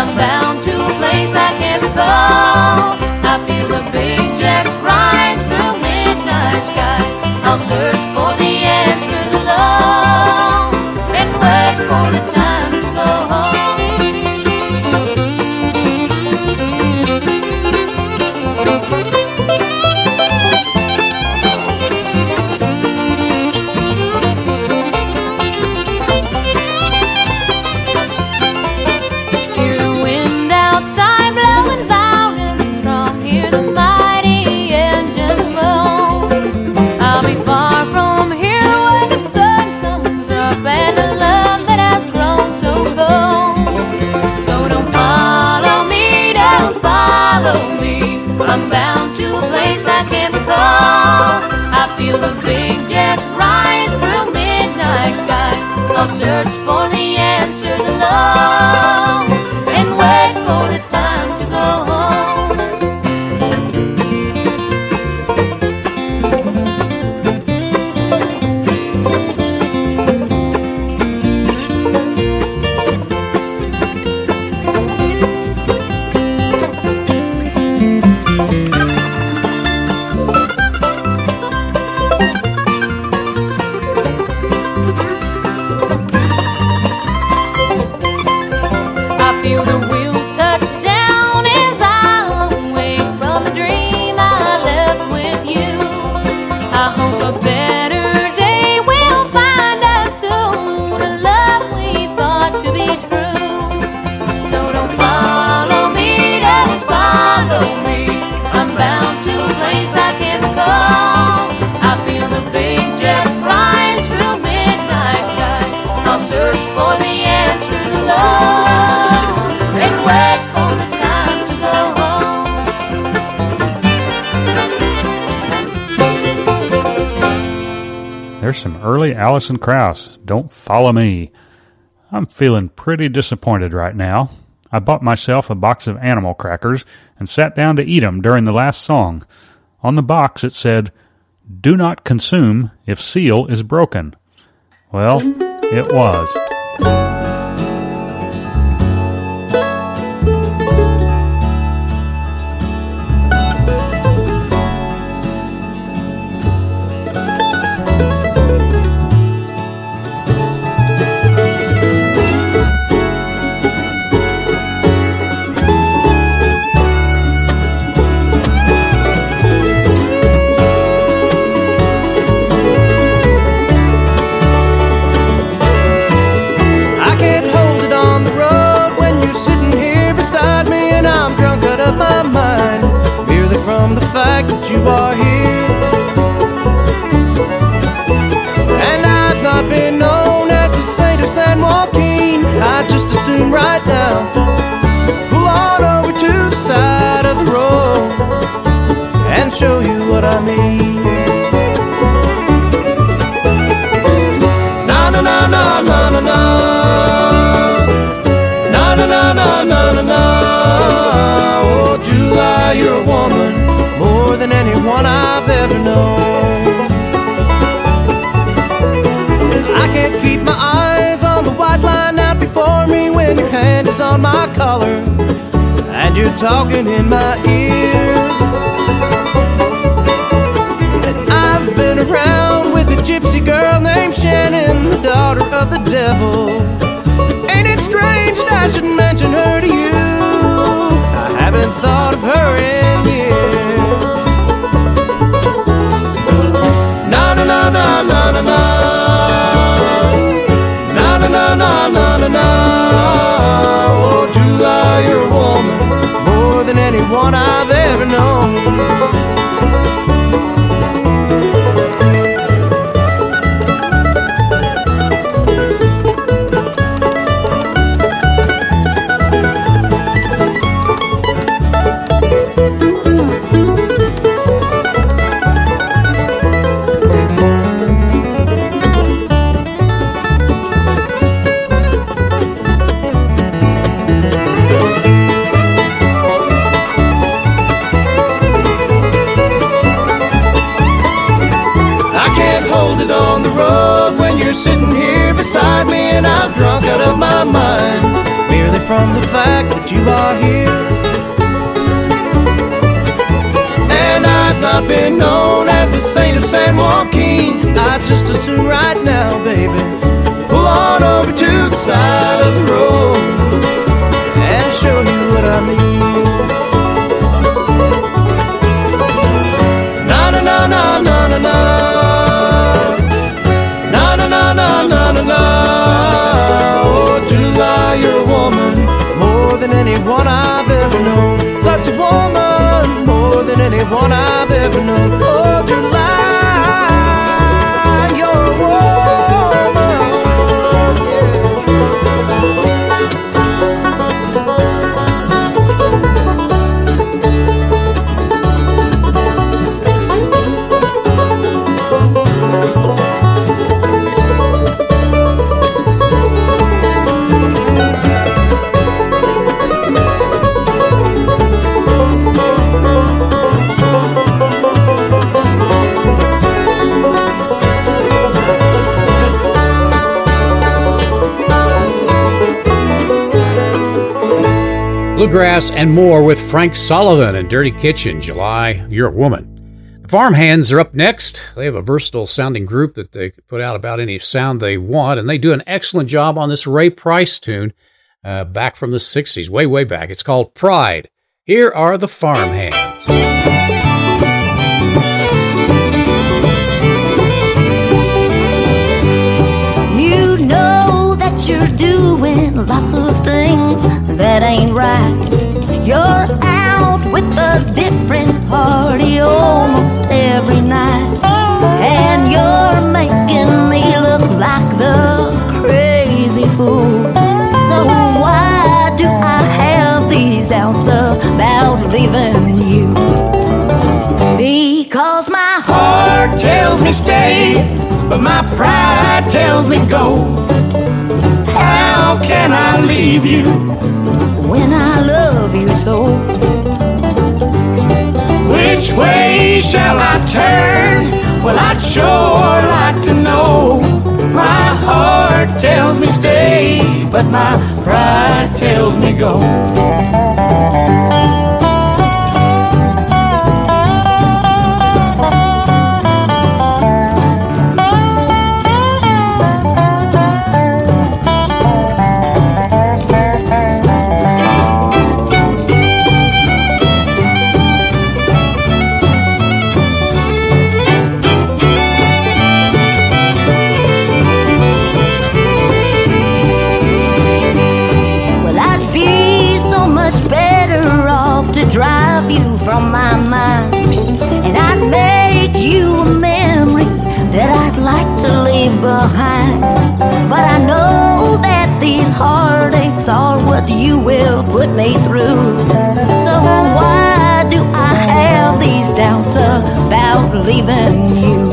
come back. Shirley Alison Krauss, Don't Follow Me. I'm feeling pretty disappointed right now. I bought myself a box of animal crackers and sat down to eat 'em during the last song. On the box it said, Do not consume if seal is broken. Well, it was. been talking in my ear. And I've been around with a gypsy girl named Shannon, the daughter of the devil. one I've ever known. Not been known as the saint of San Joaquin. I just assume right now, baby, pull on over to the side Bluegrass and more with Frank Solivan and Dirty Kitchen, July, You're a Woman. The Farmhands are up next. They have a versatile sounding group that they put out about any sound they want, and they do an excellent job on this Ray Price tune uh, back from the 60s, way, way back. It's called Pride. Here are the Farmhands. You know that you're doing lots of things but my pride tells me go. How can I leave you? when I love you so. Which way shall I turn? Well, I'd sure like to know. My heart tells me stay, but my pride tells me go. You will put me through. So why do I have these doubts about leaving you?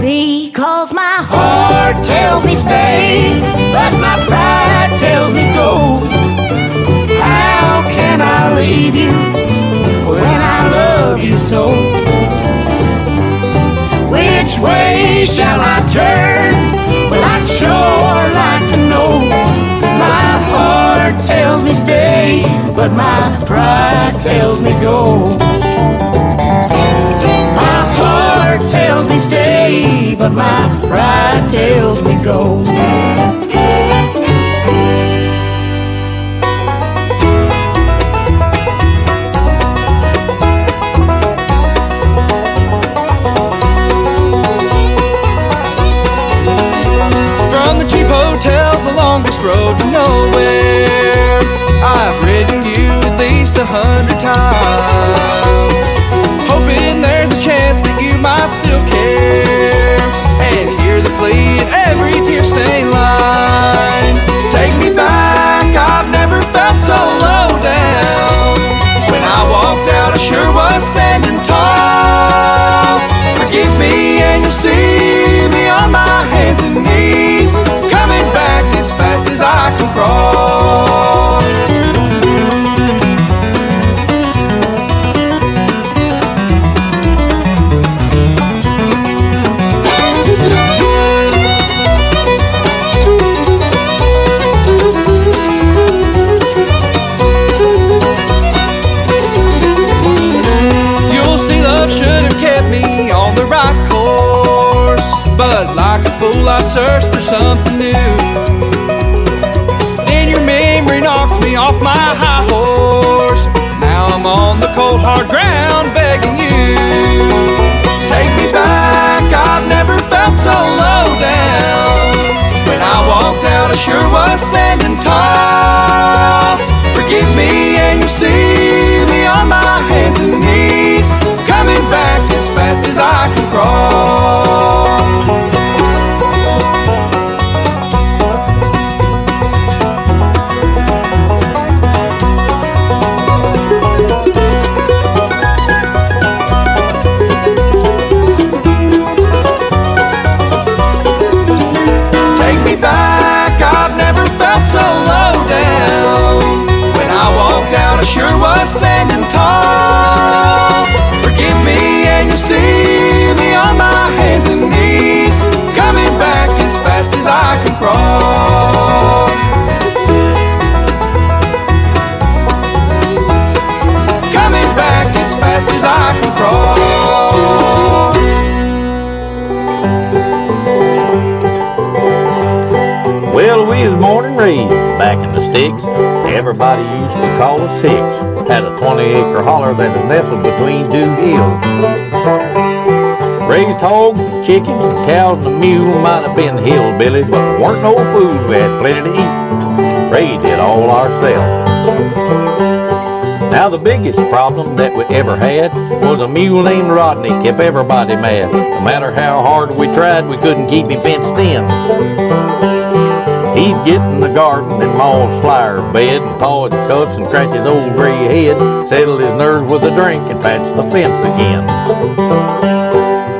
Because my Heart tells me stay, but my pride tells me go. How can I leave you when I love you so? Which way shall I turn? Well, I'd sure tells me stay, but my pride tells me go. My heart tells me stay, but my pride tells me go. Something new. Then your memory knocked me off my high horse. Now I'm on the cold hard ground begging you. Take me back, I've never felt so low down. When I walked out, I sure was standing tall. Forgive me and you'll see me on my hands and knees. Coming back as fast as I can crawl. Everybody used to call us Hicks. Had a 20 acre holler that was nestled between two hills. Raised hogs chickens and cows and a mule. Might have been hillbilly, but weren't no food. We had plenty to eat. Raised it all ourselves. Now the biggest problem that we ever had was a mule named Rodney kept everybody mad. No matter how hard we tried, we couldn't keep him fenced in. He'd get in the garden in Ma's flower bed and paw his cuffs and scratch his old gray head, settle his nerves with a drink and patch the fence again.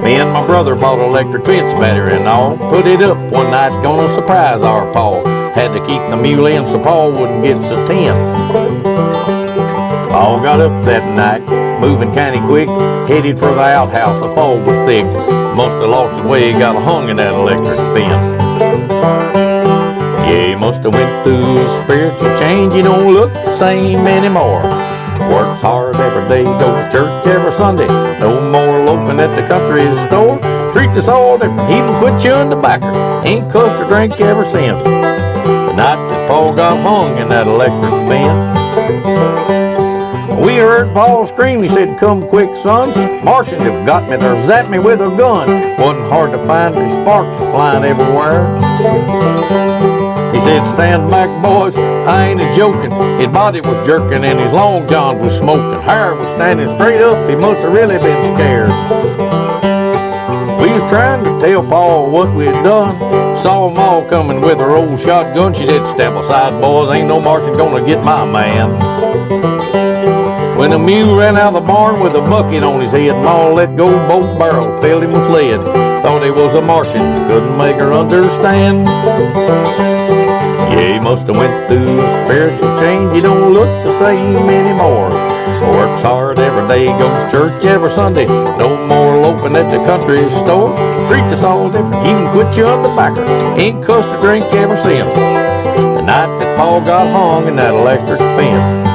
Me and my brother bought electric fence battery and all, put it up one night, gonna surprise our paw. Had to keep the mule in so Paul wouldn't get so tense. Paul got up that night, moving kinda quick, headed for the outhouse. The fog was thick. Must have lost his way, got hung in that electric fence. Yeah, he must have went through a spiritual change. He don't look the same anymore. Works hard every day, goes to church every Sunday. No more loafing at the country store. Treats us all different. He even quit chewing tobacco. Ain't cussed or drank ever since. The night that Paul got hung in that electric fence. We heard Paul scream. He said, Come quick, sons. Martians have got me. They're zapped me with a gun. Wasn't hard to find. There's sparks are flying everywhere. Said, Stand back, boys. I ain't a joking. His body was jerking and his long johns was smoking. Hair was standing straight up. He must have really been scared. We was trying to tell Paul what we had done. Saw 'em all coming with her old shotgun. She said, Step aside, boys. Ain't no Martian gonna get my man. When the mule ran out of the barn with a bucket on his head, Ma let go both barrels, filled him with lead. Thought he was a Martian, couldn't make her understand. He must have went through a spiritual change. He don't look the same anymore. Works hard every day, goes to church every Sunday. No more loafing at the country store. Treats us all different. Even quit chewing tobacco. Ain't cussed a drink ever since. The night that Paul got hung in that electric fence.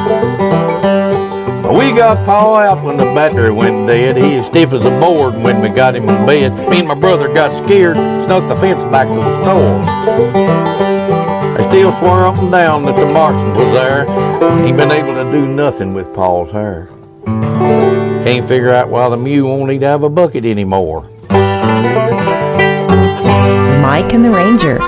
We got Paul out when the battery went dead. He was stiff as a board when we got him in bed. Me and my brother got scared, snuck the fence back to the store. I still swore up and down that the Martians was there. Ain't been able to do nothing with Paul's hair. Can't figure out why the mule won't need to have a bucket anymore. Mike and the Rangers.